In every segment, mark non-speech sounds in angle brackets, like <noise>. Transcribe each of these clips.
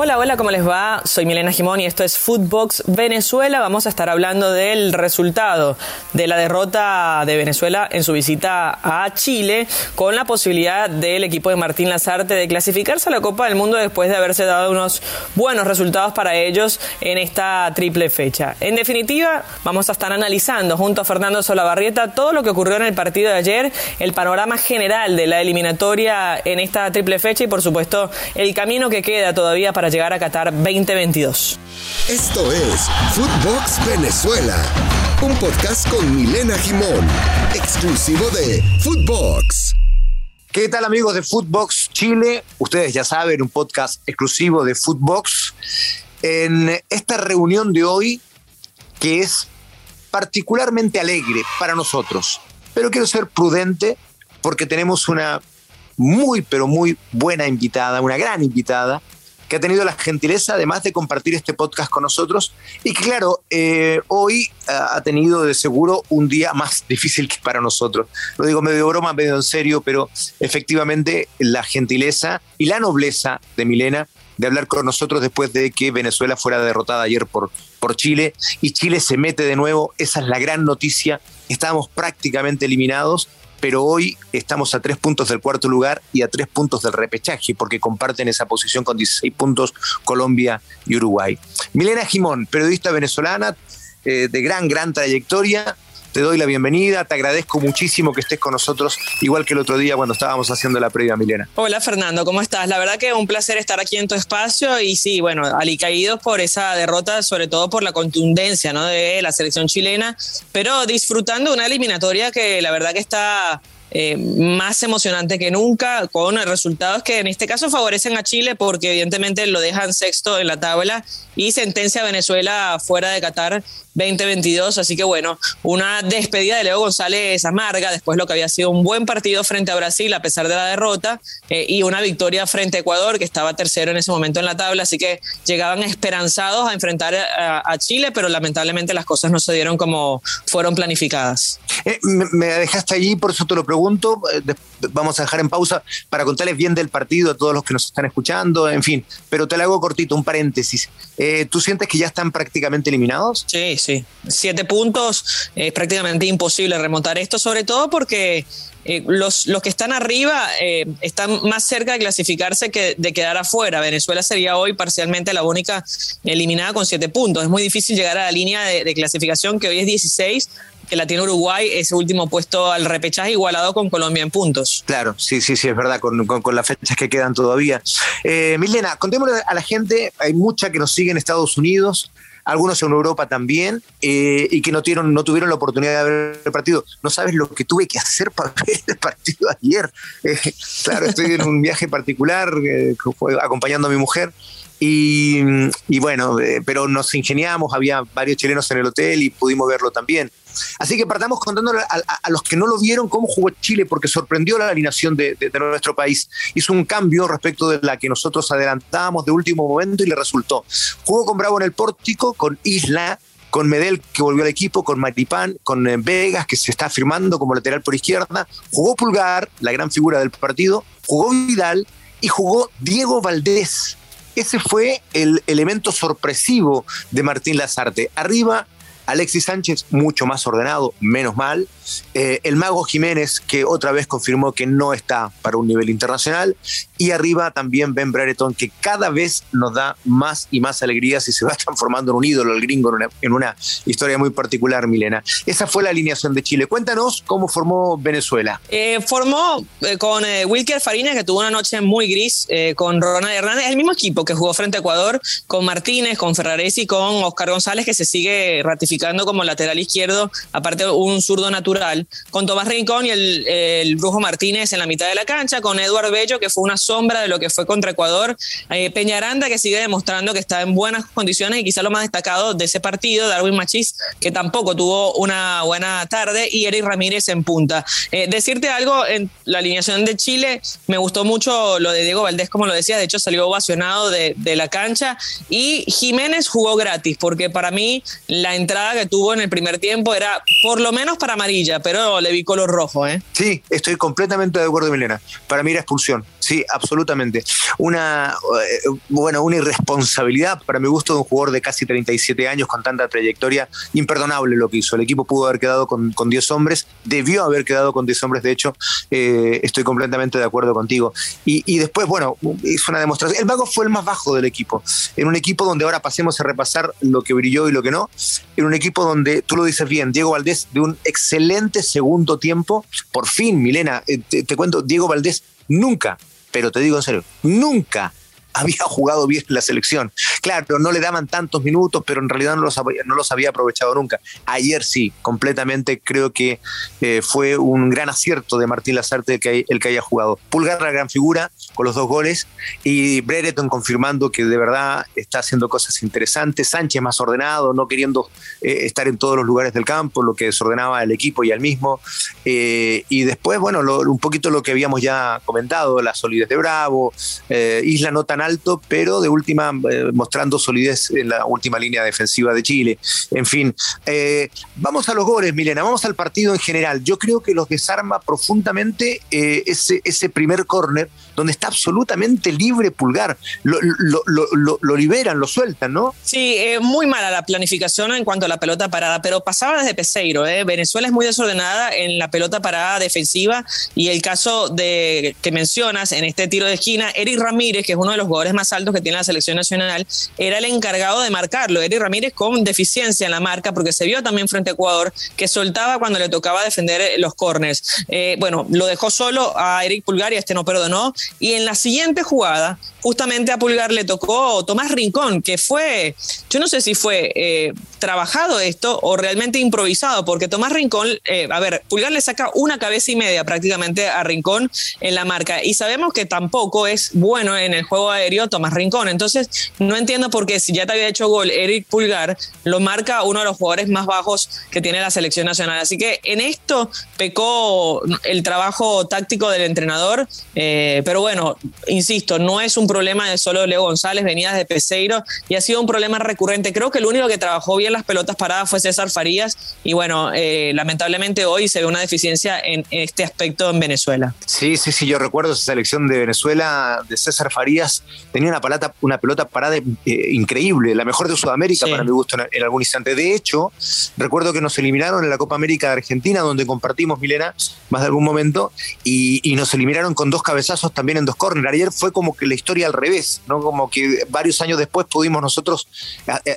Hola, hola, ¿cómo les va? Soy Milena Gimón y esto es Footbox Venezuela. Vamos a estar hablando del resultado de la derrota de Venezuela en su visita a Chile, con la posibilidad del equipo de Martín Lazarte de clasificarse a la Copa del Mundo después de haberse dado unos buenos resultados para ellos en esta triple fecha. En definitiva, vamos a estar analizando junto a Fernando Solabarrieta todo lo que ocurrió en el partido de ayer, el panorama general de la eliminatoria en esta triple fecha y por supuesto el camino que queda todavía para llegar a Qatar 2022. Esto es Footbox Venezuela, un podcast con Milena Gimón, exclusivo de Footbox. ¿Qué tal amigos de Footbox Chile? Ustedes ya saben, un podcast exclusivo de Footbox. En esta reunión de hoy, que es particularmente alegre para nosotros, pero quiero ser prudente porque tenemos una muy, pero muy buena invitada, una gran invitada, que ha tenido la gentileza además de compartir este podcast con nosotros. Y que claro, eh, hoy ha tenido de seguro un día más difícil que para nosotros. Lo digo medio broma, medio en serio, pero efectivamente la gentileza y la nobleza de Milena de hablar con nosotros después de que Venezuela fuera derrotada ayer por, por Chile y Chile se mete de nuevo, esa es la gran noticia, estábamos prácticamente eliminados pero hoy estamos a tres puntos del cuarto lugar y a tres puntos del repechaje, porque comparten esa posición con 16 puntos Colombia y Uruguay. Milena Jimón, periodista venezolana eh, de gran, gran trayectoria, te doy la bienvenida, te agradezco muchísimo que estés con nosotros, igual que el otro día cuando estábamos haciendo la previa, Milena. Hola Fernando, ¿cómo estás? La verdad que un placer estar aquí en tu espacio y sí, bueno, alicaídos por esa derrota, sobre todo por la contundencia de la selección chilena, pero disfrutando una eliminatoria que la verdad que está eh, más emocionante que nunca, con resultados que en este caso favorecen a Chile porque evidentemente lo dejan sexto en la tabla y sentencia a Venezuela fuera de Qatar 2022. Así que bueno, una despedida de Leo González amarga después lo que había sido un buen partido frente a Brasil a pesar de la derrota eh, y una victoria frente a Ecuador que estaba tercero en ese momento en la tabla. Así que llegaban esperanzados a enfrentar a, Chile, pero lamentablemente las cosas no se dieron como fueron planificadas. Eh, me, dejaste allí, por eso te lo pregunto. Eh, vamos a dejar en pausa para contarles bien del partido a todos los que nos están escuchando, en fin, pero te lo hago cortito, un paréntesis. ¿Tú sientes que ya están prácticamente eliminados? Sí, sí sí. Siete puntos es prácticamente imposible remontar esto, sobre todo porque eh, los, los, que están arriba eh, están más cerca de clasificarse que de quedar afuera. Venezuela sería hoy parcialmente la única eliminada con siete puntos. Es muy difícil llegar a la línea de, clasificación que hoy es 16 que la tiene Uruguay, ese último puesto al repechaje igualado con Colombia en puntos. Claro, sí, sí, sí, es verdad, con, con, las fechas que quedan todavía. Eh, Milena, contémosle a la gente, hay mucha que nos sigue en Estados Unidos, algunos en Europa también, eh, y que no tuvieron, no tuvieron la oportunidad de ver el partido. No sabes lo que tuve que hacer para <laughs> ver el partido ayer. Eh, claro, estoy en un viaje particular, eh, acompañando a mi mujer. Y, y bueno, pero nos ingeniamos, había varios chilenos en el hotel y pudimos verlo también. Así que partamos contándole a, los que no lo vieron cómo jugó Chile, porque sorprendió la alineación de, nuestro país. Hizo un cambio respecto de la que nosotros adelantábamos de último momento y le resultó. Jugó con Bravo en el pórtico, con Isla, con Medel que volvió al equipo, con Maripán, con eh, Vegas que se está firmando como lateral por izquierda, jugó Pulgar, la gran figura del partido, jugó Vidal y jugó Diego Valdés. Ese fue el elemento sorpresivo de Martín Lazarte. Arriba Alexis Sánchez mucho más ordenado, menos mal. Eh, el mago Jiménez, que otra vez confirmó que no está para un nivel internacional. Y arriba también Ben Brereton, que cada vez nos da más y más alegrías y se va <laughs> transformando en un ídolo, el gringo, en una, historia muy particular, Milena. Esa fue la alineación de Chile. Cuéntanos cómo formó Venezuela. Eh, formó eh, con Wilker Farina, que tuvo una noche muy gris, con Ronald Hernández, el mismo equipo que jugó frente a Ecuador, con Martínez, con Ferraresi con Oscar González, que se sigue ratificando como lateral izquierdo, aparte un zurdo natural, con Tomás Rincón y el, Brujo Martínez en la mitad de la cancha, con Eduard Bello, que fue una sombra de lo que fue contra Ecuador. Eh, Peñaranda, que sigue demostrando que está en buenas condiciones y quizá lo más destacado de ese partido, Darwin Machís, que tampoco tuvo una buena tarde, y Eric Ramírez en punta. Eh, decirte algo, en la alineación de Chile, me gustó mucho lo de Diego Valdés, como lo decía, de hecho salió ovacionado de, de la cancha, y Jiménez jugó gratis, porque para mí la entrada que tuvo en el primer tiempo era por lo menos para amarilla pero le vi color rojo, ¿eh? Sí, estoy completamente de acuerdo, Milena. Para mí era expulsión, sí, absolutamente. Una, eh, bueno, una irresponsabilidad para mi gusto de un jugador de casi 37 años con tanta trayectoria, imperdonable lo que hizo. El equipo pudo haber quedado con, con 10 hombres, debió haber quedado con 10 hombres, de hecho, eh, estoy completamente de acuerdo contigo. Y, y después, bueno, hizo una demostración. El mago fue el más bajo del equipo, en un equipo donde ahora pasemos a repasar lo que brilló y lo que no, en un equipo donde, tú lo dices bien, Diego Valdés de un excelente segundo tiempo, por fin, Milena, eh, te, cuento, Diego Valdés nunca, pero te digo en serio, nunca había jugado bien en la selección. Claro, no le daban tantos minutos, pero en realidad no los no los había aprovechado nunca. Ayer sí, completamente creo que eh, fue un gran acierto de Martín Lazarte el que, el haya jugado. Pulgar la gran figura con los dos goles y Brereton confirmando que de verdad está haciendo cosas interesantes. Sánchez más ordenado, no queriendo eh, estar en todos los lugares del campo, lo que desordenaba el equipo y al mismo. Eh, y después, bueno, un poquito lo que habíamos ya comentado, la solidez de Bravo, Isla no tan alto, pero de última eh, mostrando solidez en la última línea defensiva de Chile. En fin, eh, vamos a los goles, Milena, vamos al partido en general. Yo creo que los desarma profundamente eh, ese, primer córner donde está absolutamente libre Pulgar. Lo, lo, liberan, lo sueltan, ¿no? Sí, muy mala la planificación en cuanto a la pelota parada, pero pasaba desde Peseiro. Venezuela es muy desordenada en la pelota parada defensiva y el caso de que mencionas en este tiro de esquina, Eric Ramírez, que es uno de los jugadores más altos que tiene la selección nacional, era el encargado de marcarlo. Eric Ramírez con deficiencia en la marca, porque se vio también frente a Ecuador que soltaba cuando le tocaba defender eh, los corners. Eh, bueno, lo dejó solo a Eric Pulgar y este no perdonó. Y en la siguiente jugada, justamente a Pulgar le tocó Tomás Rincón, que fue, yo no sé si fue eh, trabajado esto o realmente improvisado, porque Tomás Rincón, a ver, Pulgar le saca una cabeza y media prácticamente a Rincón en la marca. Y sabemos que tampoco es bueno en el juego aéreo Tomás Rincón. Entonces, no entiendo por qué si ya te había hecho gol Eric Pulgar, lo marca uno de los jugadores más bajos que tiene la selección nacional. Así que en esto pecó el trabajo táctico del entrenador, eh, pero bueno, insisto, no es un problema de solo Leo González, venía de Peseiro y ha sido un problema recurrente. Creo que el único que trabajó bien las pelotas paradas fue César Farías y bueno, eh, lamentablemente hoy se ve una deficiencia en este aspecto en Venezuela. Sí, sí, sí, yo recuerdo esa selección de Venezuela de César Farías tenía una, palata, una pelota parada eh, increíble, la mejor de Sudamérica para mi gusto en, algún instante. De hecho, recuerdo que nos eliminaron en la Copa América de Argentina, donde compartimos, Milena, más de algún momento, y, nos eliminaron con dos cabezazos también en dos córneres. Ayer fue como que la historia al revés, ¿no? Como que varios años después pudimos nosotros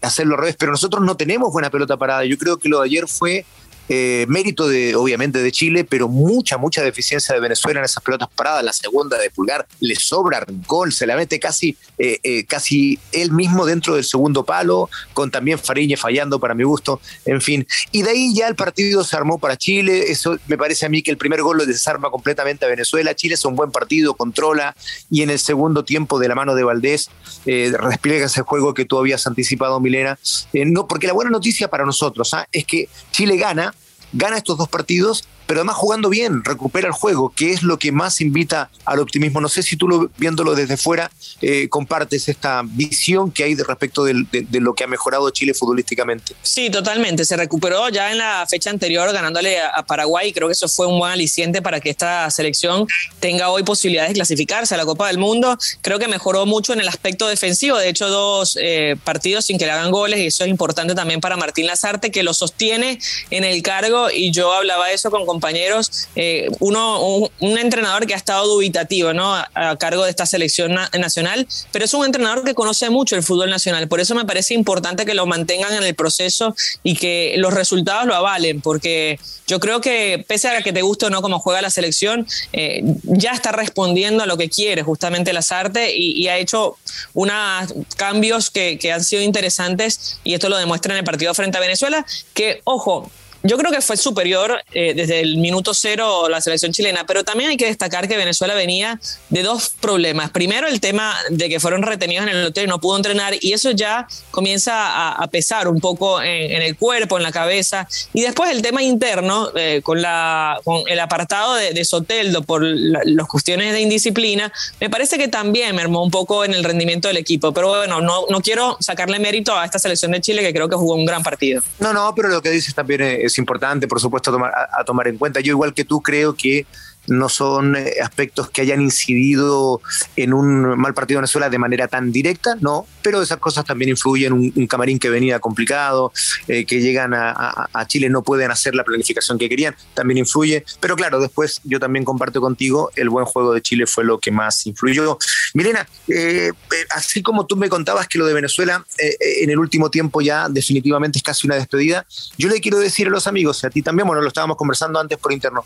hacerlo al revés, pero nosotros no tenemos buena pelota parada. Yo creo que lo de ayer fue eh, mérito de, obviamente, de Chile, pero mucha, mucha deficiencia de Venezuela en esas pelotas paradas. La segunda de Pulgar le sobra Rincón, se la mete casi, eh, eh, casi él mismo dentro del segundo palo, con también Fariñe fallando para mi gusto, en fin. Y de ahí ya el partido se armó para Chile. Eso me parece a mí que el primer gol lo desarma completamente a Venezuela. Chile es un buen partido, controla, y en el segundo tiempo de la mano de Valdés eh, despliega ese juego que tú habías anticipado, Milena. no, porque la buena noticia para nosotros ¿ah? es que Chile gana gana estos dos partidos pero además jugando bien, recupera el juego, que es lo que más invita al optimismo. No sé si tú lo, viéndolo desde fuera eh, compartes esta visión que hay de respecto de, lo que ha mejorado Chile futbolísticamente. Sí, totalmente. Se recuperó ya en la fecha anterior ganándole a, Paraguay. Creo que eso fue un buen aliciente para que esta selección tenga hoy posibilidades de clasificarse a la Copa del Mundo. Creo que mejoró mucho en el aspecto defensivo. De hecho, dos eh, partidos sin que le hagan goles y eso es importante también para Martín Lazarte, que lo sostiene en el cargo y yo hablaba de eso con compañeros, eh, uno, un, entrenador que ha estado dubitativo ¿no? A, cargo de esta selección nacional, pero es un entrenador que conoce mucho el fútbol nacional. Por eso me parece importante que lo mantengan en el proceso y que los resultados lo avalen, porque yo creo que pese a que te guste o no cómo juega la selección, eh, ya está respondiendo a lo que quiere justamente Lazarte y, y ha hecho unos cambios que, que han sido interesantes y esto lo demuestra en el partido frente a Venezuela, que, ojo, yo creo que fue superior eh, desde el minuto cero la selección chilena, pero también hay que destacar que Venezuela venía de dos problemas. Primero, el tema de que fueron retenidos en el hotel y no pudo entrenar, y eso ya comienza a, pesar un poco en, el cuerpo, en la cabeza. Y después el tema interno, eh, con, la, con el apartado de, Soteldo por las cuestiones de indisciplina, me parece que también mermó un poco en el rendimiento del equipo. Pero bueno, no, no quiero sacarle mérito a esta selección de Chile, que creo que jugó un gran partido. No, no, pero lo que dices también es es importante, por supuesto, tomar, a tomar en cuenta. Yo, igual que tú, creo que no son eh, aspectos que hayan incidido en un mal partido de Venezuela de manera tan directa, no, pero esas cosas también influyen, un, un camarín que venía complicado, eh, que llegan a, Chile no pueden hacer la planificación que querían, también influye, pero claro, después yo también comparto contigo, el buen juego de Chile fue lo que más influyó. Milena, eh, así como tú me contabas que lo de Venezuela en el último tiempo ya definitivamente es casi una despedida, yo le quiero decir a los amigos, a ti también, bueno, lo estábamos conversando antes por interno,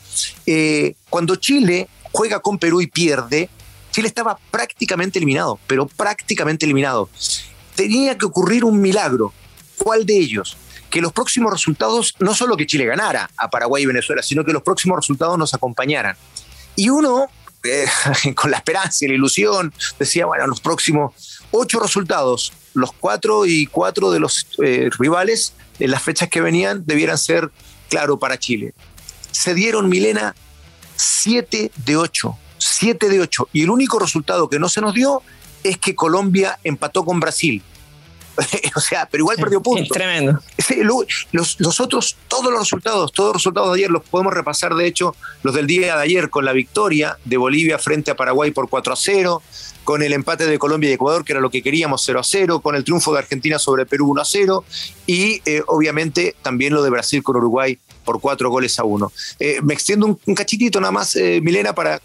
cuando Chile juega con Perú y pierde, Chile estaba prácticamente eliminado, pero prácticamente eliminado. Tenía que ocurrir un milagro. ¿Cuál de ellos? Que los próximos resultados, no solo que Chile ganara a Paraguay y Venezuela, sino que los próximos resultados nos acompañaran. Y uno, eh, <laughs> con la esperanza y la ilusión, decía, bueno, los próximos ocho resultados, los cuatro y cuatro de los eh, rivales en las fechas que venían debieran ser, claro, para Chile. Se dieron, Milena, 7 de 8. 7 de 8. Y el único resultado que no se nos dio es que Colombia empató con Brasil. <laughs> o sea, pero igual perdió puntos. Es tremendo. Los, otros, todos los resultados, todos los resultados de ayer los podemos repasar, de hecho, los del día de ayer con la victoria de Bolivia frente a Paraguay por 4 a 0, con el empate de Colombia y Ecuador, que era lo que queríamos, 0 a 0, con el triunfo de Argentina sobre Perú 1 a 0, y eh, obviamente también lo de Brasil con Uruguay por cuatro goles a uno. Eh, me extiendo un, cachitito nada más, eh, Milena, para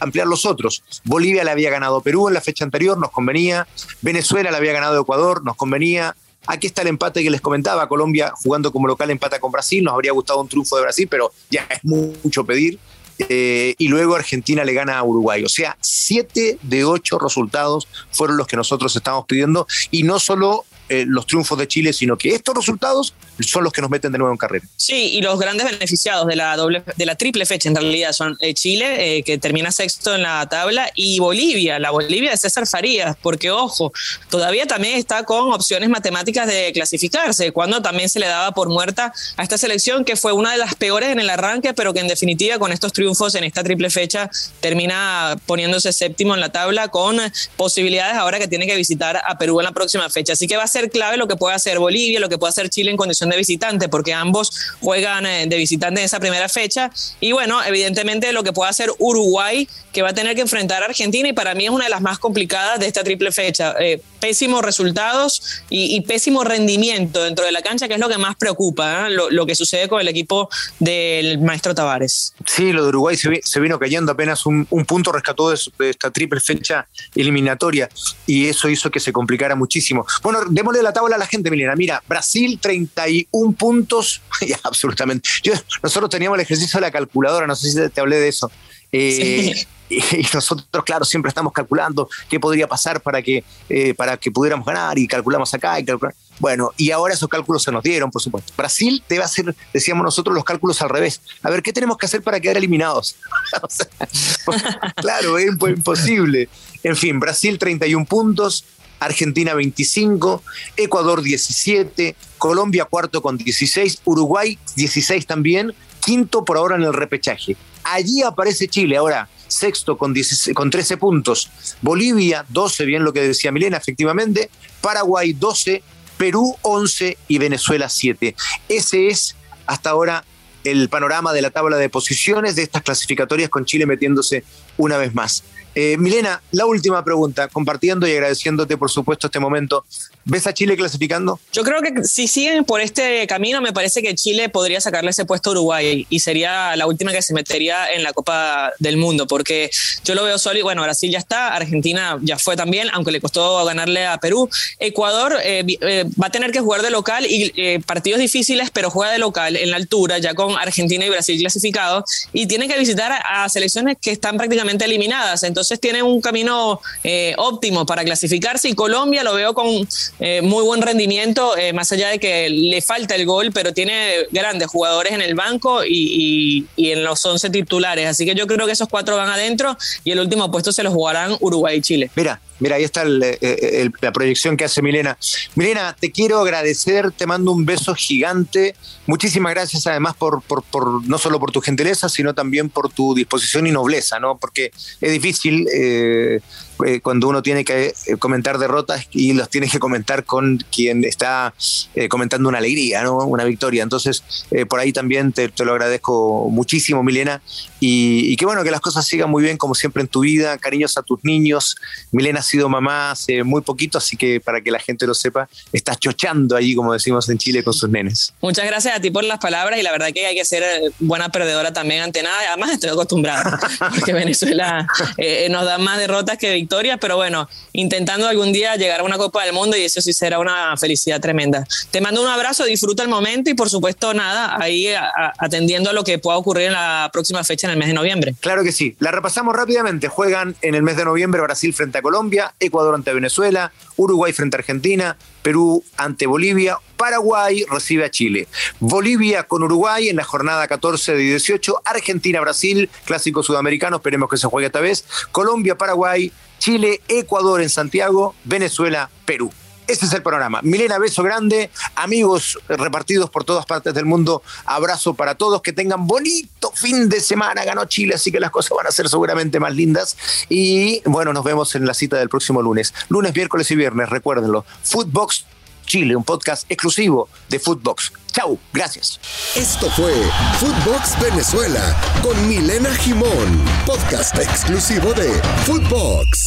ampliar los otros. Bolivia le había ganado Perú en la fecha anterior, nos convenía. Venezuela le había ganado Ecuador, nos convenía. Aquí está el empate que les comentaba. Colombia jugando como local empata con Brasil. Nos habría gustado un triunfo de Brasil, pero ya es mucho pedir. Eh, y luego Argentina le gana a Uruguay. O sea, siete de ocho resultados fueron los que nosotros estamos pidiendo. Y no solo eh, los triunfos de Chile, sino que estos resultados son los que nos meten de nuevo en carrera. Sí, y los grandes beneficiados de la doble, de la triple fecha en realidad son eh, Chile, eh, que termina sexto en la tabla, y Bolivia, la Bolivia de César Farías, porque ojo, todavía también está con opciones matemáticas de clasificarse, cuando también se le daba por muerta a esta selección, que fue una de las peores en el arranque, pero que en definitiva con estos triunfos en esta triple fecha termina poniéndose séptimo en la tabla con posibilidades ahora que tiene que visitar a Perú en la próxima fecha. Así que va a ser clave lo que puede hacer Bolivia, lo que puede hacer Chile en condición de visitante, porque ambos juegan eh, de visitante en esa primera fecha. Y bueno, evidentemente lo que puede hacer Uruguay, que va a tener que enfrentar a Argentina, y para mí es una de las más complicadas de esta triple fecha. Eh, pésimos resultados y, pésimo rendimiento dentro de la cancha, que es lo que más preocupa, ¿eh? lo, que sucede con el equipo del maestro Tavares. Sí, lo de Uruguay se, vino cayendo apenas un, punto rescató de, esta triple fecha eliminatoria y eso hizo que se complicara muchísimo. Bueno, démosle la tabla a la gente, Milena. Mira, Brasil 31 puntos, <laughs> absolutamente. nosotros teníamos el ejercicio de la calculadora, no sé si te hablé de eso. Eh, y, nosotros, claro, siempre estamos calculando qué podría pasar para que, eh, para que pudiéramos ganar y calculamos acá y Bueno, y ahora esos cálculos se nos dieron, por supuesto. Brasil debe hacer, decíamos nosotros, los cálculos al revés. A ver, ¿qué tenemos que hacer para quedar eliminados? <laughs> claro, es imposible. En fin, Brasil 31 puntos, Argentina 25, Ecuador 17, Colombia cuarto con 16, Uruguay 16 también, quinto por ahora en el repechaje. Allí aparece Chile, ahora sexto con, con 13 puntos, Bolivia 12, bien lo que decía Milena, efectivamente, Paraguay 12, Perú 11 y Venezuela 7. Ese es hasta ahora el panorama de la tabla de posiciones de estas clasificatorias con Chile metiéndose una vez más. Eh, Milena, la última pregunta, compartiendo y agradeciéndote por supuesto este momento. ¿Ves a Chile clasificando? Yo creo que si siguen por este camino, me parece que Chile podría sacarle ese puesto a Uruguay y sería la última que se metería en la Copa del Mundo, porque yo lo veo solo y bueno, Brasil ya está, Argentina ya fue también, aunque le costó ganarle a Perú. Ecuador eh, eh, va a tener que jugar de local y partidos difíciles, pero juega de local en la altura, ya con Argentina y Brasil clasificados, y tiene que visitar a selecciones que están prácticamente eliminadas. Entonces, entonces tiene un camino eh, óptimo para clasificarse y Colombia lo veo con eh, muy buen rendimiento, eh, más allá de que le falta el gol, pero tiene grandes jugadores en el banco y, en los 11 titulares. Así que yo creo que esos cuatro van adentro y el último puesto se los jugarán Uruguay y Chile. Mira, Mira, ahí está la proyección que hace Milena. Milena, te quiero agradecer, te mando un beso gigante. Muchísimas gracias además por, por, por no solo por tu gentileza, sino también por tu disposición y nobleza, ¿no? Porque es difícil eh, eh, cuando uno tiene que eh, comentar derrotas y los tiene que comentar con quien está comentando una alegría, ¿no? una victoria. Entonces, por ahí también te, lo agradezco muchísimo, Milena, y, y, que bueno, que las cosas sigan muy bien como siempre en tu vida, cariños a tus niños. Milena ha sido mamá hace muy poquito, así que para que la gente lo sepa, estás chochando ahí, como decimos en Chile, con sus nenes. Muchas gracias a ti por las palabras y la verdad que hay que ser buena perdedora también ante nada. Además, estoy acostumbrada <laughs> porque Venezuela eh, nos da más derrotas que victorias, pero bueno, intentando algún día llegar a una Copa del Mundo y eso sí será una felicidad tremenda. Te mando un abrazo, disfruta el momento y por supuesto nada, ahí atendiendo a lo que pueda ocurrir en la próxima fecha en el mes de noviembre. Claro que sí. La repasamos rápidamente. Juegan en el mes de noviembre Brasil frente a Colombia, Ecuador ante Venezuela, Uruguay frente a Argentina, Perú ante Bolivia, Paraguay recibe a Chile, Bolivia con Uruguay en la jornada 14 de 18, Argentina, Brasil, clásico sudamericano, esperemos que se juegue esta vez, Colombia, Paraguay, Chile, Ecuador en Santiago, Venezuela, Perú. Este es el programa. Milena, beso grande. Amigos repartidos por todas partes del mundo, abrazo para todos. Que tengan bonito fin de semana. Ganó Chile, así que las cosas van a ser seguramente más lindas. Y bueno, nos vemos en la cita del próximo lunes. Lunes, miércoles y viernes, recuérdenlo. Footbox Chile, un podcast exclusivo de Footbox. Chau, gracias. Esto fue Footbox Venezuela con Milena Jimón, podcast exclusivo de Footbox.